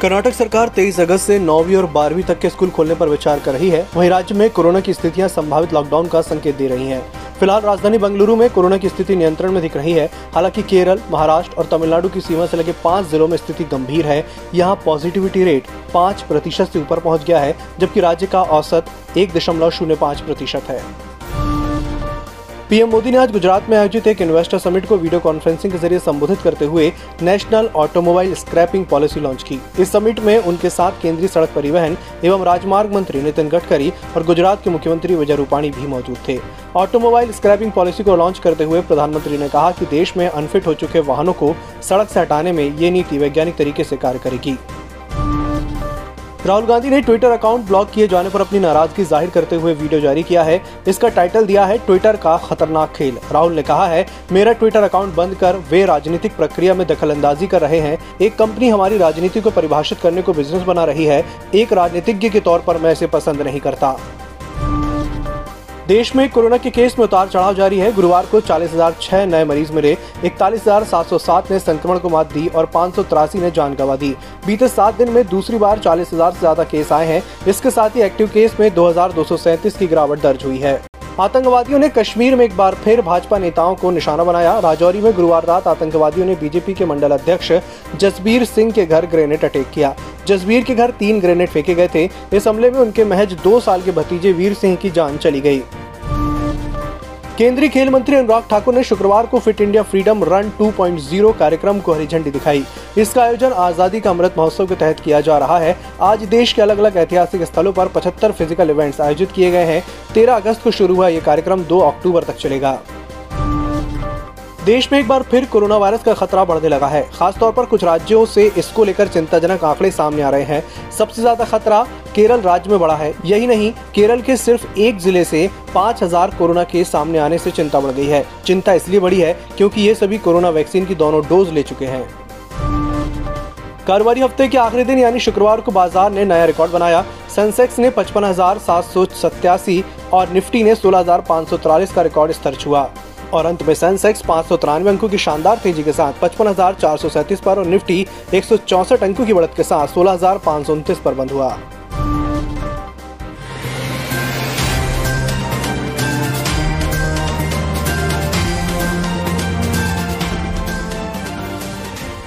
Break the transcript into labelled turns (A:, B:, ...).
A: कर्नाटक सरकार 23 अगस्त से नौवीं और बारहवीं तक के स्कूल खोलने पर विचार कर रही है। वहीं राज्य में कोरोना की स्थितियाँ संभावित लॉकडाउन का संकेत दे रही हैं। फ़िलहाल राजधानी बेंगलुरु में कोरोना की स्थिति नियंत्रण में दिख रही है। हालाँकि केरल, महाराष्ट्र और तमिलनाडु की सीमा से लगे पाँच जिलों में स्थिति गंभीर है। यहाँ पॉजिटिविटी रेट पाँच प्रतिशत से ऊपर पहुँच गया है, जबकि राज्य का औसत एक दशमलव शून्य पाँच प्रतिशत है। पीएम मोदी ने आज गुजरात में आयोजित एक इन्वेस्टर समिट को वीडियो कॉन्फ्रेंसिंग के ज़रिए संबोधित करते हुए national automobile scrapping policy launch की। इस समिट में उनके साथ केंद्रीय सड़क परिवहन एवं राजमार्ग मंत्री नितिन गडकरी और गुजरात के मुख्यमंत्री विजय रूपाणी भी मौजूद थे। ऑटोमोबाइल स्क्रैपिंग पॉलिसी को लॉन्च करते हुए प्रधानमंत्री ने कहा कि देश में अनफिट हो चुके वाहनों को सड़क से हटाने में ये नीति वैज्ञानिक तरीके से कार्य करेगी। राहुल गांधी ने ट्विटर अकाउंट ब्लॉक किए जाने पर अपनी नाराज़गी ज़ाहिर करते हुए वीडियो जारी किया है। इसका टाइटल दिया है ट्विटर का खतरनाक खेल। राहुल ने कहा है, मेरा ट्विटर अकाउंट बंद कर वे राजनीतिक प्रक्रिया में दखलंदाजी कर रहे हैं। एक कंपनी हमारी राजनीति को परिभाषित करने को बिज़नेस बना रही है। एक राजनीतिज्ञ के तौर पर मैं इसे पसंद नहीं करता। देश में कोरोना के केस में उतार चढ़ाव जारी है। गुरुवार को चालीस हज़ार छह नए मरीज़ मिले। इकतालीस हज़ार सात सौ सात ने संक्रमण को मात दी और पाँच सौ तिरासी ने जान गंवा दी। बीते सात दिन में दूसरी बार चालीस हज़ार से ज़्यादा केस आए हैं। इसके साथ ही एक्टिव केस में दो हज़ार दो सौ सैंतीस की गिरावट दर्ज हुई है। आतंकवादियों ने कश्मीर में एक बार फिर भाजपा नेताओं को निशाना बनाया। राजौरी में गुरुवार रात आतंकवादियों ने बीजेपी के मंडल अध्यक्ष जसबीर सिंह के घर ग्रेनेड अटैक किया। जसबीर के घर तीन ग्रेनेड फेंके गए थे। इस हमले में उनके महज दो साल के भतीजे वीर सिंह की जान चली गई। केंद्रीय खेल मंत्री अनुराग ठाकुर ने शुक्रवार को फिट इंडिया फ्रीडम रन 2.0 कार्यक्रम को हरी झंडी दिखाई। इसका आयोजन आज़ादी का अमृत महोत्सव के तहत किया जा रहा है। आज देश के अलग अलग ऐतिहासिक स्थलों पर 75 फ़िज़िकल इवेंट्स आयोजित किए गए हैं। 13 अगस्त को शुरू हुआ ये कार्यक्रम 2 अक्टूबर तक चलेगा। देश में एक बार फिर कोरोना वायरस का खतरा बढ़ने लगा है। खासतौर पर कुछ राज्यों से इसको लेकर चिंताजनक आंकड़े सामने आ रहे हैं। सबसे ज़्यादा खतरा केरल राज्य में बढ़ा है। यही नहीं, केरल के सिर्फ़ एक ज़िले से 5000 कोरोना केस सामने आने से चिंता बढ़ गई है। चिंता इसलिए बढ़ी है क्योंकि ये सभी कोरोना वैक्सीन की दोनों डोज ले चुके हैं। कारोबारी हफ़्ते के आखिरी दिन, यानी शुक्रवार को बाज़ार ने नया रिकॉर्ड बनाया। सेंसेक्स ने पचपन और निफ्टी ने सोलह का रिकॉर्ड स्तर छुआ। और अंत में सेंसेक्स पाँच सौ तिरानवे अंकों की शानदार तेज़ी के साथ पचपन पर और निफ्टी एक अंकों की बढ़त के साथ सोलह पर बंद हुआ।